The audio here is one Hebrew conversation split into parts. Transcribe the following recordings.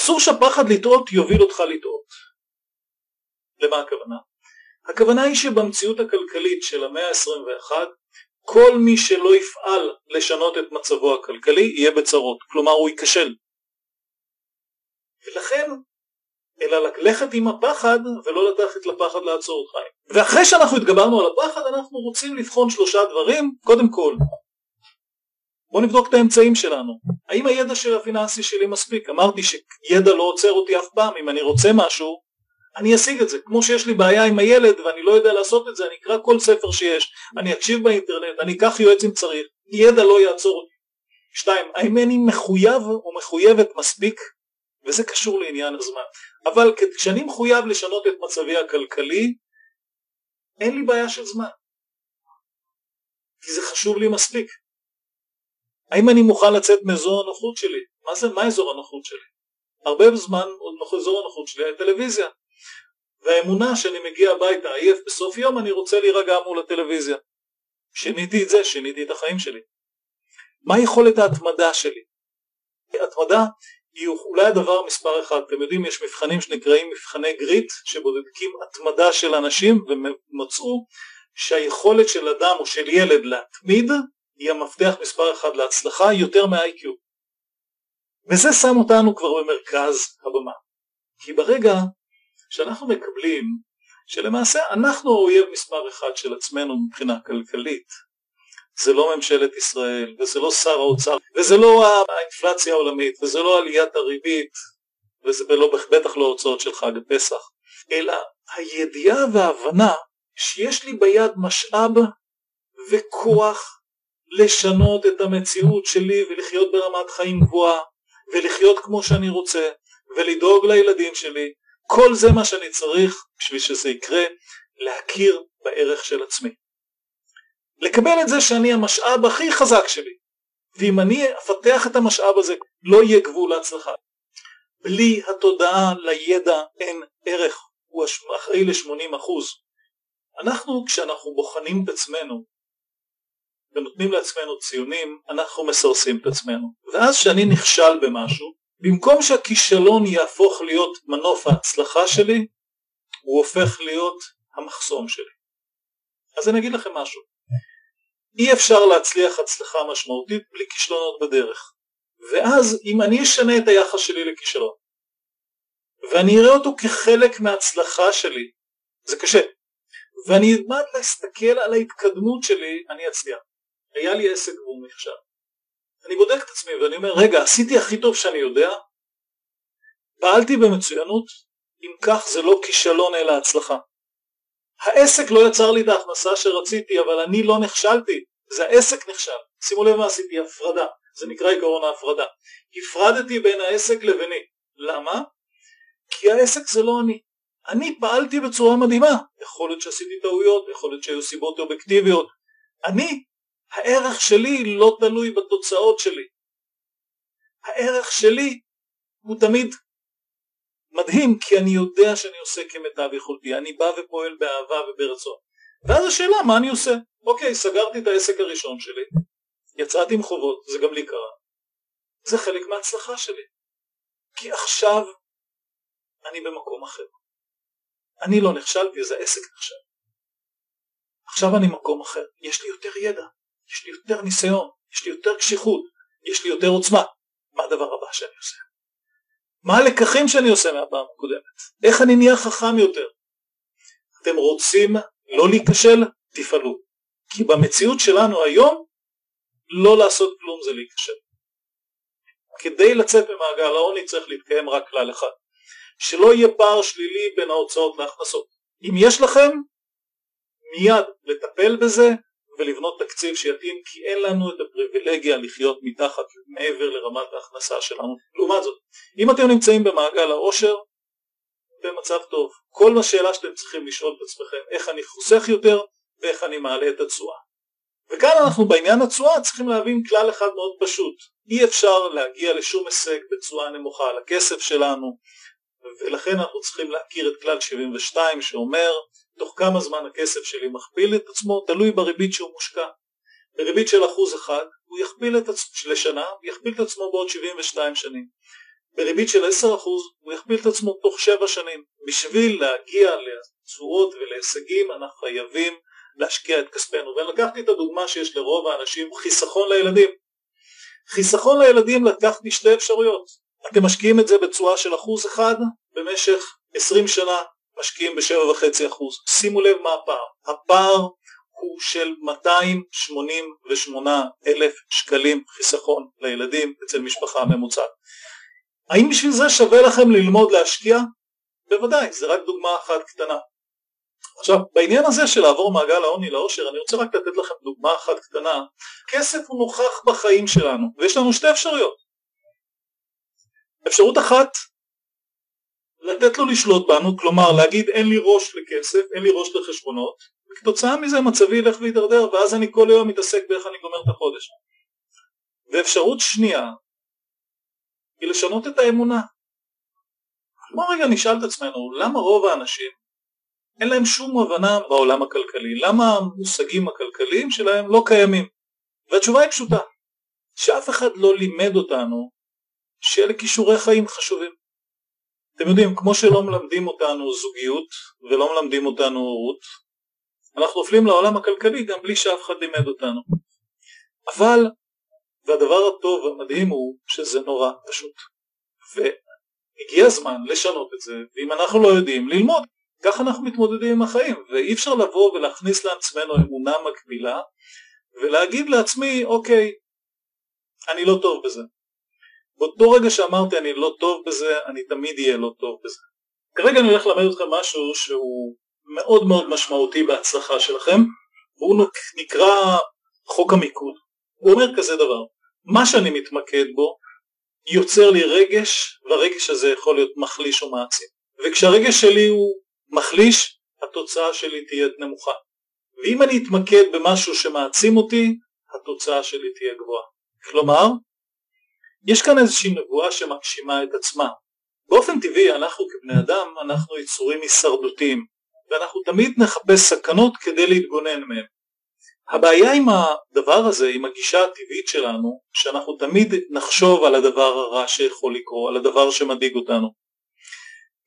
אסור שהפחד לטעות יוביל אותך לטעות. למה הכוונה? הכוונה היא שבמציאות הכלכלית של המאה ה-21 כל מי שלא יפעל לשנות את מצבו הכלכלי יהיה בצרות, כלומר הוא ייכשל. ולכן, אלא ללכת עם הפחד ולא לתת לפחד לעצור אותך. ואחרי שאנחנו התגברנו על הפחד אנחנו רוצים לבחון שלושה דברים, קודם כל בואו נבדוק את האמצעים שלנו. האם הידע של הפיננסי שלי מספיק? אמרתי שידע לא עוצר אותי אף פעם, אם אני רוצה משהו אני אשיג את זה, כמו שיש לי בעיה עם הילד ואני לא יודע לעשות את זה, אני אקרא כל ספר שיש, אני אקשיב באינטרנט, אני אקח יועץ אם צריך, ידע לא יעצור אותי. שתיים, האם אני מחויב או מחויבת מספיק? וזה קשור לעניין הזמן. אבל כשאני מחויב לשנות את מצבי הכלכלי, אין לי בעיה של זמן. כי זה חשוב לי מספיק. האם אני מוכן לצאת מאזור הנוחות שלי? מה זה, מה אזור הנוחות שלי? הרבה זמן עוד אזור הנוחות שלי היה טלוויזיה. והאמונה שאני מגיע הביתה עייף בסוף יום אני רוצה להירגע מול הטלוויזיה. שיניתי את זה, שיניתי את החיים שלי. מה יכולת ההתמדה שלי? התמדה היא אולי הדבר מספר אחד, אתם יודעים יש מבחנים שנקראים מבחני גריט שבודקים התמדה של אנשים ומצאו שהיכולת של אדם או של ילד להתמיד היא המפתח מספר אחד להצלחה יותר מה-IQ וזה שם אותנו כבר במרכז הבמה. כי ברגע שאנחנו מקבלים שלמעשה אנחנו האויב מספר אחד של עצמנו מבחינה כלכלית זה לא ממשלת ישראל וזה לא שר האוצר וזה לא האינפלציה העולמית וזה לא עליית הריבית וזה לא, בטח לא הוצאות של חג הפסח אלא הידיעה וההבנה שיש לי ביד משאב וכוח לשנות את המציאות שלי ולחיות ברמת חיים גבוהה ולחיות כמו שאני רוצה ולדאוג לילדים שלי כל זה מה שאני צריך בשביל שזה יקרה, להכיר בערך של עצמי. לקבל את זה שאני המשאב הכי חזק שלי, ואם אני אפתח את המשאב הזה לא יהיה גבול להצלחה. בלי התודעה לידע אין ערך, הוא אחראי ל-80%. אנחנו כשאנחנו בוחנים את עצמנו ונותנים לעצמנו ציונים, אנחנו מסרסים את עצמנו. ואז כשאני נכשל במשהו, במקום שהכישלון יהפוך להיות מנוף ההצלחה שלי, הוא הופך להיות המחסום שלי. אז אני אגיד לכם משהו, אי אפשר להצליח הצלחה משמעותית בלי כישלונות בדרך. ואז אם אני אשנה את היחס שלי לכישלון, ואני אראה אותו כחלק מההצלחה שלי, זה קשה, ואני אלמד להסתכל על ההתקדמות שלי, אני אצליח. היה לי עסק והוא נכשל. אני בודק את עצמי ואני אומר רגע עשיתי הכי טוב שאני יודע. פעלתי במצוינות. אם כך זה לא כישלון אלא הצלחה. העסק לא יצר לי את ההכנסה שרציתי אבל אני לא נכשלתי. זה העסק נכשל. שימו לב מה עשיתי הפרדה. זה נקרא עקרון ההפרדה. הפרדתי בין העסק לביני. למה? כי העסק זה לא אני. אני פעלתי בצורה מדהימה. יכול להיות שעשיתי טעויות יכול להיות שהיו סיבות אובייקטיביות. אני הערך שלי לא תלוי בתוצאות שלי. הערך שלי הוא תמיד מדהים כי אני יודע שאני עושה כמיטב יכולתי, אני בא ופועל באהבה וברצון. ואז השאלה מה אני עושה? אוקיי, סגרתי את העסק הראשון שלי, יצאתי עם חובות, זה גם לי קרה. זה חלק מההצלחה שלי. כי עכשיו אני במקום אחר. אני לא נכשלתי, אז העסק נכשל. עכשיו אני מקום אחר, יש לי יותר ידע, יש לי יותר ניסיון, יש לי יותר קשיחות, יש לי יותר עוצמה. מה הדבר הבא שאני עושה? מה הלקחים שאני עושה מהפעם הקודמת? איך אני נהיה חכם יותר? אתם רוצים לא להיכשל? תפעלו. כי במציאות שלנו היום לא לעשות כלום זה להיכשל. כדי לצאת ממעגל העוני צריך להתקיים רק כלל אחד, שלא יהיה פער שלילי בין ההוצאות להכנסות. אם יש לכם, מיד לטפל בזה ולבנות תקציב שיתאים כי אין לנו את הפריבילגיה לחיות מתחת מעבר לרמת ההכנסה שלנו. לעומת זאת, אם אתם נמצאים במעגל העושר, במצב טוב. כל השאלה שאתם צריכים לשאול את עצמכם, איך אני חוסך יותר ואיך אני מעלה את התשואה. וכאן אנחנו בעניין התשואה צריכים להבין כלל אחד מאוד פשוט, אי אפשר להגיע לשום הישג בתשואה נמוכה על הכסף שלנו ולכן אנחנו צריכים להכיר את כלל 72 שאומר תוך כמה זמן הכסף שלי מכפיל את עצמו תלוי בריבית שהוא מושקע. בריבית של אחוז אחד הוא יכפיל את עצמו לשנה, יכפיל את עצמו בעוד 72 שנים. בריבית של 10% הוא יכפיל את עצמו תוך 7 שנים. בשביל להגיע לתשואות ולהישגים אנחנו חייבים להשקיע את כספנו. ולקחתי את הדוגמה שיש לרוב האנשים חיסכון לילדים. חיסכון לילדים לקחתי שתי אפשרויות. אתם משקיעים את זה בתשואה של אחוז אחד במשך 20 שנה משקיעים ב-7.5%. שימו לב מה הפער. הפער הוא של 288 אלף שקלים חיסכון לילדים אצל משפחה ממוצעת. האם בשביל זה שווה לכם ללמוד להשקיע? בוודאי, זה רק דוגמה אחת קטנה. עכשיו, בעניין הזה של לעבור מעגל העוני לעושר, אני רוצה רק לתת לכם דוגמה אחת קטנה. כסף הוא נוכח בחיים שלנו, ויש לנו שתי אפשרויות. אפשרות אחת, לתת לו לשלוט בנו, כלומר להגיד אין לי ראש לכסף, אין לי ראש לחשבונות, וכתוצאה מזה מצבי ילך ויתדרדר, ואז אני כל היום מתעסק באיך אני גומר את החודש. ואפשרות שנייה, היא לשנות את האמונה. כלומר רגע נשאל את עצמנו, למה רוב האנשים אין להם שום הבנה בעולם הכלכלי, למה המושגים הכלכליים שלהם לא קיימים? והתשובה היא פשוטה, שאף אחד לא לימד אותנו שאלה כישורי חיים חשובים. אתם יודעים, כמו שלא מלמדים אותנו זוגיות ולא מלמדים אותנו הורות, אנחנו נופלים לעולם הכלכלי גם בלי שאף אחד לימד אותנו. אבל, והדבר הטוב והמדהים הוא שזה נורא פשוט. והגיע הזמן לשנות את זה, ואם אנחנו לא יודעים, ללמוד. ככה אנחנו מתמודדים עם החיים, ואי אפשר לבוא ולהכניס לעצמנו אמונה מקבילה, ולהגיד לעצמי, אוקיי, אני לא טוב בזה. באותו רגע שאמרתי אני לא טוב בזה, אני תמיד אהיה לא טוב בזה. כרגע אני הולך ללמד אתכם משהו שהוא מאוד מאוד משמעותי בהצלחה שלכם, והוא נקרא חוק המיקוד. הוא אומר כזה דבר, מה שאני מתמקד בו יוצר לי רגש, והרגש הזה יכול להיות מחליש או מעצים. וכשהרגש שלי הוא מחליש, התוצאה שלי תהיה נמוכה. ואם אני אתמקד במשהו שמעצים אותי, התוצאה שלי תהיה גבוהה. כלומר, יש כאן איזושהי נבואה שמגשימה את עצמה. באופן טבעי אנחנו כבני אדם אנחנו יצורים הישרדותיים ואנחנו תמיד נחפש סכנות כדי להתגונן מהם. הבעיה עם הדבר הזה, עם הגישה הטבעית שלנו, שאנחנו תמיד נחשוב על הדבר הרע שיכול לקרות, על הדבר שמדאיג אותנו.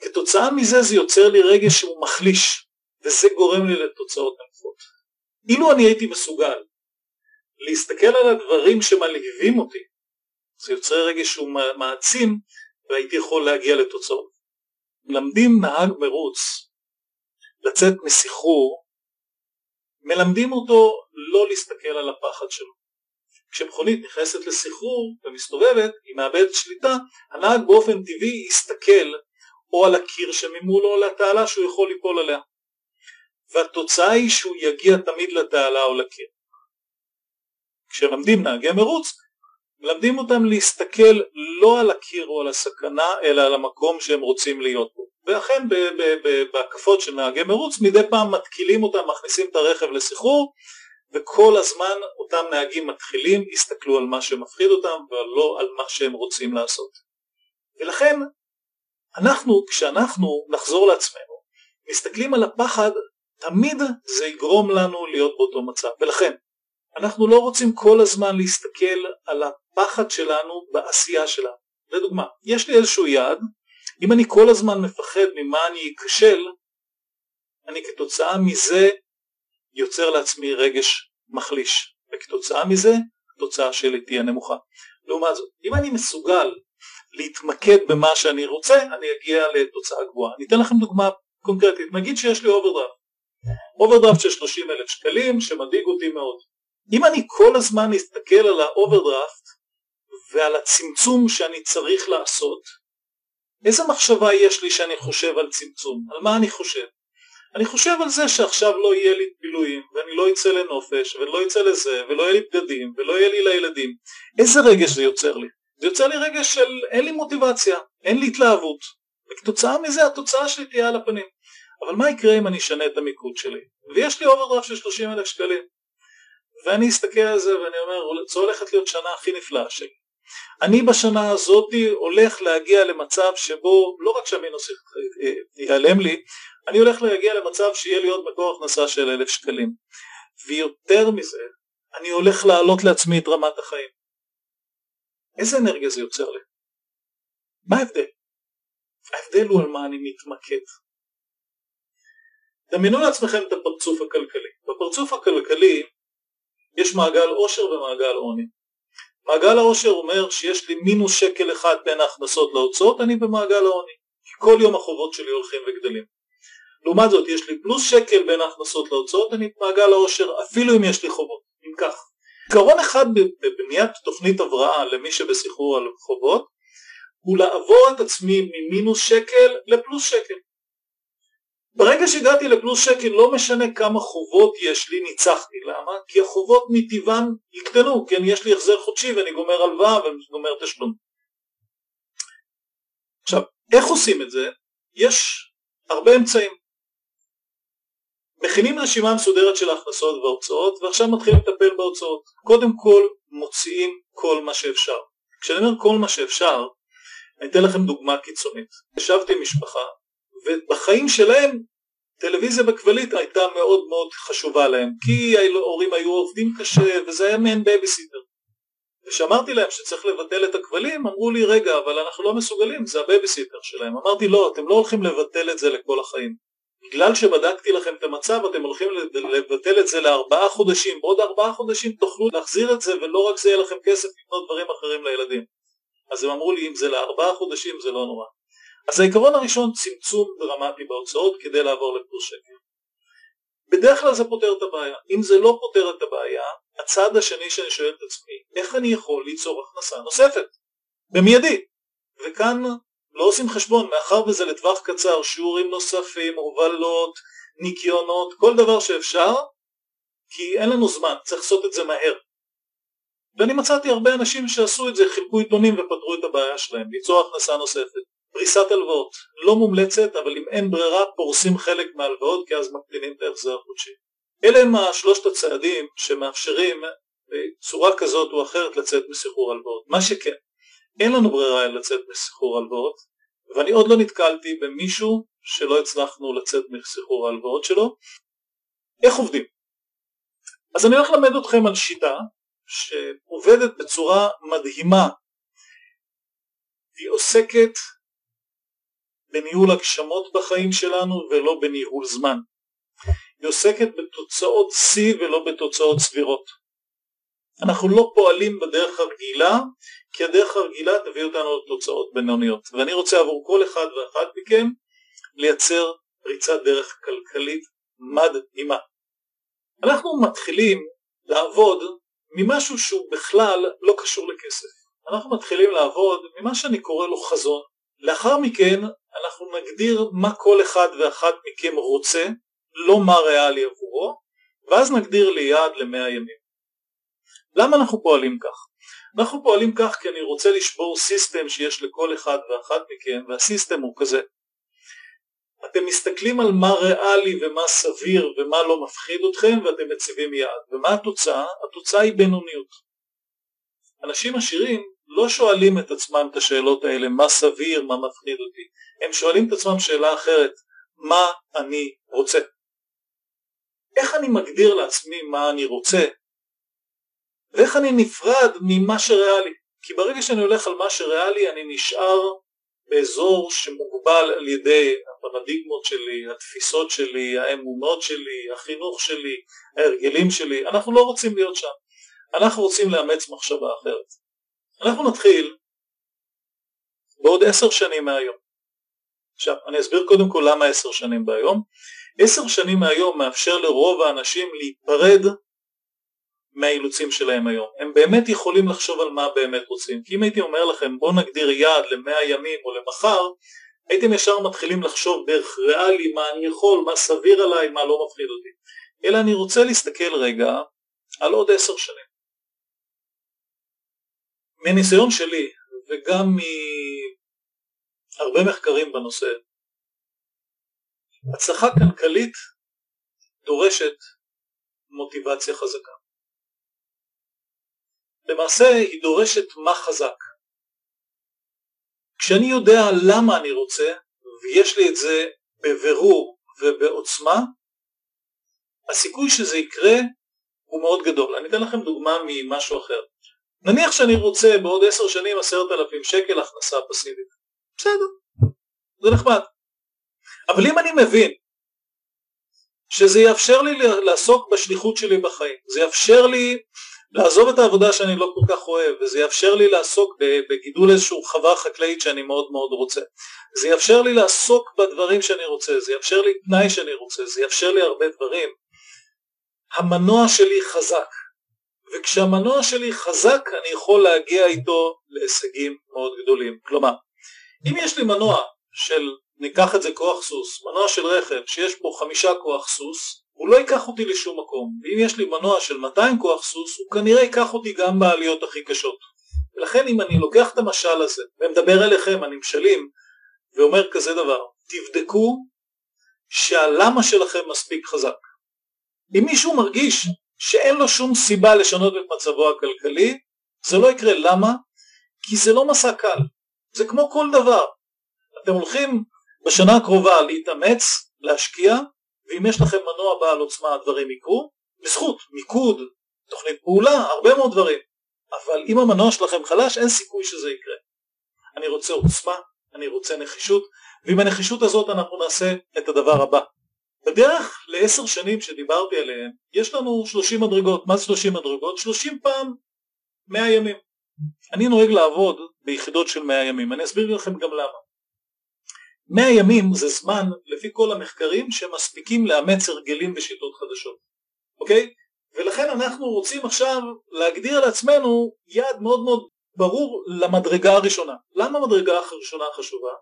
כתוצאה מזה זה יוצר לי רגש שהוא מחליש, וזה גורם לי לתוצאות נמוכות. אילו אני הייתי מסוגל להסתכל על הדברים שמלהיבים אותי זה יוצר רגש שהוא מעצים והייתי יכול להגיע לתוצאות. מלמדים נהג מרוץ לצאת מסחרור, מלמדים אותו לא להסתכל על הפחד שלו. כשמכונית נכנסת לסחרור ומסתובבת, היא מאבדת שליטה, הנהג באופן טבעי יסתכל או על הקיר שממולו או לתעלה שהוא יכול ליפול עליה. והתוצאה היא שהוא יגיע תמיד לתעלה או לקיר. כשלמדים נהגי מרוץ, מלמדים אותם להסתכל לא על הקיר או על הסכנה אלא על המקום שהם רוצים להיות בו. ואכן בהקפות של נהגי מרוץ מדי פעם מתקילים אותם מכניסים את הרכב לסחרור וכל הזמן אותם נהגים מתחילים יסתכלו על מה שמפחיד אותם ולא על מה שהם רוצים לעשות. ולכן אנחנו כשאנחנו נחזור לעצמנו מסתכלים על הפחד תמיד זה יגרום לנו להיות באותו מצב. ולכן אנחנו לא רוצים כל הזמן להסתכל על הפחד שלנו בעשייה שלנו. לדוגמה, יש לי איזשהו יעד, אם אני כל הזמן מפחד ממה אני אכשל, אני כתוצאה מזה יוצר לעצמי רגש מחליש, וכתוצאה מזה התוצאה שלי תהיה נמוכה. לעומת זאת, אם אני מסוגל להתמקד במה שאני רוצה, אני אגיע לתוצאה גבוהה. אני אתן לכם דוגמה קונקרטית, נגיד שיש לי אוברדרפט, אוברדרפט של 30 אלף שקלים שמדאיג אותי מאוד. אם אני כל הזמן אסתכל על האוברדרפט ועל הצמצום שאני צריך לעשות, איזה מחשבה יש לי שאני חושב על צמצום? על מה אני חושב? אני חושב על זה שעכשיו לא יהיה לי בילויים ואני לא אצא לנופש ולא אצא לזה ולא יהיה לי בגדים ולא יהיה לי לילדים. איזה רגש זה יוצר לי? זה יוצר לי רגש של אין לי מוטיבציה, אין לי התלהבות וכתוצאה מזה התוצאה שלי תהיה על הפנים. אבל מה יקרה אם אני אשנה את המיקוד שלי? ויש לי אוברדרפט של 30 אלף שקלים ואני אסתכל על זה ואני אומר זו הולכת להיות שנה הכי נפלאה שלי אני בשנה הזאת הולך להגיע למצב שבו לא רק שהמינוס ייעלם לי אני הולך להגיע למצב שיהיה לי עוד מקור הכנסה של אלף שקלים ויותר מזה אני הולך להעלות לעצמי את רמת החיים איזה אנרגיה זה יוצר לי? מה ההבדל? ההבדל הוא על מה אני מתמקד. דמיינו לעצמכם את הפרצוף הכלכלי. בפרצוף הכלכלי יש מעגל עושר ומעגל עוני. מעגל העושר אומר שיש לי מינוס שקל אחד בין ההכנסות להוצאות, אני במעגל העוני. כי כל יום החובות שלי הולכים וגדלים. לעומת זאת יש לי פלוס שקל בין ההכנסות להוצאות, אני במעגל העושר אפילו אם יש לי חובות. אם כך, עיקרון אחד בבניית תוכנית הבראה למי שבסחרור על חובות הוא לעבור את עצמי ממינוס שקל לפלוס שקל. ברגע שהגעתי לפלוס שקל לא משנה כמה חובות יש לי ניצחתי, למה? כי החובות מטבעם יקטנו, כן יש לי החזר חודשי ואני גומר הלוואה ואני גומר תשלום. עכשיו, איך עושים את זה? יש הרבה אמצעים. מכינים רשימה מסודרת של ההכנסות וההוצאות ועכשיו מתחילים לטפל בהוצאות. קודם כל מוציאים כל מה שאפשר. כשאני אומר כל מה שאפשר, אני אתן לכם דוגמה קיצונית. ישבתי עם משפחה ובחיים שלהם טלוויזיה בכבלית הייתה מאוד מאוד חשובה להם כי ההורים היו עובדים קשה וזה היה מעין בייביסיטר. וכשאמרתי להם שצריך לבטל את הכבלים אמרו לי רגע אבל אנחנו לא מסוגלים זה הבייביסיטר שלהם. אמרתי לא אתם לא הולכים לבטל את זה לכל החיים. בגלל שבדקתי לכם את המצב אתם הולכים לבטל את זה לארבעה חודשים בעוד ארבעה חודשים תוכלו להחזיר את זה ולא רק זה יהיה לכם כסף לקנות דברים אחרים לילדים. אז הם אמרו לי אם זה לארבעה חודשים זה לא נורא אז העיקרון הראשון צמצום דרמטי בהוצאות כדי לעבור לפלוס שקל. בדרך כלל זה פותר את הבעיה. אם זה לא פותר את הבעיה, הצעד השני שאני שואל את עצמי, איך אני יכול ליצור הכנסה נוספת? במיידי. וכאן לא עושים חשבון, מאחר וזה לטווח קצר, שיעורים נוספים, הובלות, ניקיונות, כל דבר שאפשר, כי אין לנו זמן, צריך לעשות את זה מהר. ואני מצאתי הרבה אנשים שעשו את זה, חילקו עיתונים ופתרו את הבעיה שלהם, ליצור הכנסה נוספת. פריסת הלוואות לא מומלצת אבל אם אין ברירה פורסים חלק מההלוואות כי אז מקטינים את ההחזר החודשי. אלה הם השלושת הצעדים שמאפשרים בצורה כזאת או אחרת לצאת מסחרור הלוואות. מה שכן, אין לנו ברירה אלא לצאת מסחרור הלוואות ואני עוד לא נתקלתי במישהו שלא הצלחנו לצאת מסחרור ההלוואות שלו. איך עובדים? אז אני הולך ללמד אתכם על שיטה שעובדת בצורה מדהימה. היא עוסקת בניהול הגשמות בחיים שלנו ולא בניהול זמן. היא עוסקת בתוצאות שיא ולא בתוצאות סבירות. אנחנו לא פועלים בדרך הרגילה כי הדרך הרגילה תביא אותנו לתוצאות בינוניות ואני רוצה עבור כל אחד ואחת מכם לייצר פריצת דרך כלכלית מדהימה. אנחנו מתחילים לעבוד ממשהו שהוא בכלל לא קשור לכסף. אנחנו מתחילים לעבוד ממה שאני קורא לו חזון. לאחר מכן אנחנו נגדיר מה כל אחד ואחת מכם רוצה, לא מה ריאלי עבורו, ואז נגדיר לי יעד למאה ימים. למה אנחנו פועלים כך? אנחנו פועלים כך כי אני רוצה לשבור סיסטם שיש לכל אחד ואחת מכם, והסיסטם הוא כזה. אתם מסתכלים על מה ריאלי ומה סביר ומה לא מפחיד אתכם ואתם מציבים יעד. ומה התוצאה? התוצאה היא בינוניות. אנשים עשירים לא שואלים את עצמם את השאלות האלה, מה סביר, מה מפחיד אותי, הם שואלים את עצמם שאלה אחרת, מה אני רוצה? איך אני מגדיר לעצמי מה אני רוצה, ואיך אני נפרד ממה שריאלי? כי ברגע שאני הולך על מה שריאלי אני נשאר באזור שמוגבל על ידי הפרדיגמות שלי, התפיסות שלי, האמונות שלי, החינוך שלי, ההרגלים שלי, אנחנו לא רוצים להיות שם, אנחנו רוצים לאמץ מחשבה אחרת. אנחנו נתחיל בעוד עשר שנים מהיום. עכשיו, אני אסביר קודם כל למה עשר שנים מהיום. עשר שנים מהיום מאפשר לרוב האנשים להיפרד מהאילוצים שלהם היום. הם באמת יכולים לחשוב על מה באמת רוצים. כי אם הייתי אומר לכם בואו נגדיר יעד למאה ימים או למחר, הייתם ישר מתחילים לחשוב דרך ריאלי מה אני יכול, מה סביר עליי, מה לא מפחיד אותי. אלא אני רוצה להסתכל רגע על עוד עשר שנים. מניסיון שלי וגם מהרבה מחקרים בנושא, הצלחה כלכלית דורשת מוטיבציה חזקה. למעשה היא דורשת מה חזק. כשאני יודע למה אני רוצה ויש לי את זה בבירור ובעוצמה, הסיכוי שזה יקרה הוא מאוד גדול. אני אתן לכם דוגמה ממשהו אחר. נניח שאני רוצה בעוד עשר שנים עשרת אלפים שקל הכנסה פסיבית. בסדר, זה נחמד. אבל אם אני מבין שזה יאפשר לי לעסוק בשליחות שלי בחיים, זה יאפשר לי לעזוב את העבודה שאני לא כל כך אוהב וזה יאפשר לי לעסוק בגידול איזשהו חווה חקלאית שאני מאוד מאוד רוצה זה יאפשר לי לעסוק בדברים שאני רוצה זה יאפשר לי תנאי שאני רוצה זה יאפשר לי הרבה דברים המנוע שלי חזק וכשהמנוע שלי חזק אני יכול להגיע איתו להישגים מאוד גדולים כלומר אם יש לי מנוע של ניקח את זה כוח סוס מנוע של רכב שיש בו חמישה כוח סוס הוא לא ייקח אותי לשום מקום, ואם יש לי מנוע של 200 כוח סוס, הוא כנראה ייקח אותי גם בעליות הכי קשות. ולכן אם אני לוקח את המשל הזה, ומדבר אליכם, הנמשלים, ואומר כזה דבר, תבדקו שהלמה שלכם מספיק חזק. אם מישהו מרגיש שאין לו שום סיבה לשנות את מצבו הכלכלי, זה לא יקרה. למה? כי זה לא מסע קל. זה כמו כל דבר. אתם הולכים בשנה הקרובה להתאמץ, להשקיע, ואם יש לכם מנוע בעל עוצמה הדברים יקרו, בזכות מיקוד, תוכנית פעולה, הרבה מאוד דברים. אבל אם המנוע שלכם חלש אין סיכוי שזה יקרה. אני רוצה עוצמה, אני רוצה נחישות, ועם הנחישות הזאת אנחנו נעשה את הדבר הבא. בדרך לעשר שנים שדיברתי עליהן יש לנו שלושים מדרגות, מה זה שלושים מדרגות? שלושים פעם מאה ימים. אני נוהג לעבוד ביחידות של מאה ימים, אני אסביר לכם גם למה. 100 ימים זה זמן לפי כל המחקרים שמספיקים לאמץ הרגלים ושיטות חדשות, אוקיי? ולכן אנחנו רוצים עכשיו להגדיר לעצמנו יעד מאוד מאוד ברור למדרגה הראשונה. למה המדרגה הראשונה חשובה?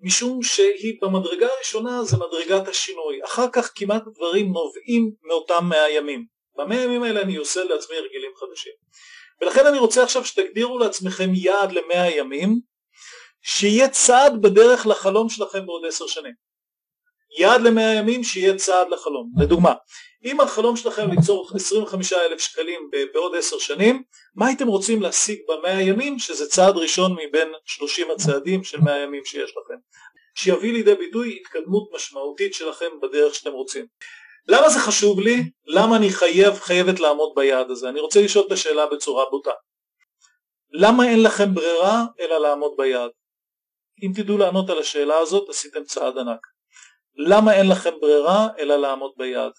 משום שהיא במדרגה הראשונה זה מדרגת השינוי, אחר כך כמעט דברים נובעים מאותם 100 ימים. במאה ימים האלה אני עושה לעצמי הרגלים חדשים. ולכן אני רוצה עכשיו שתגדירו לעצמכם יעד למאה ימים שיהיה צעד בדרך לחלום שלכם בעוד עשר שנים. יעד למאה ימים שיהיה צעד לחלום. לדוגמה, אם החלום שלכם ליצור 25 אלף שקלים בעוד עשר שנים, מה הייתם רוצים להשיג במאה ימים שזה צעד ראשון מבין 30 הצעדים של מאה ימים שיש לכם, שיביא לידי ביטוי התקדמות משמעותית שלכם בדרך שאתם רוצים. למה זה חשוב לי? למה אני חייב, חייבת לעמוד ביעד הזה? אני רוצה לשאול את השאלה בצורה בוטה. למה אין לכם ברירה אלא לעמוד ביעד? אם תדעו לענות על השאלה הזאת עשיתם צעד ענק. למה אין לכם ברירה אלא לעמוד ביעד?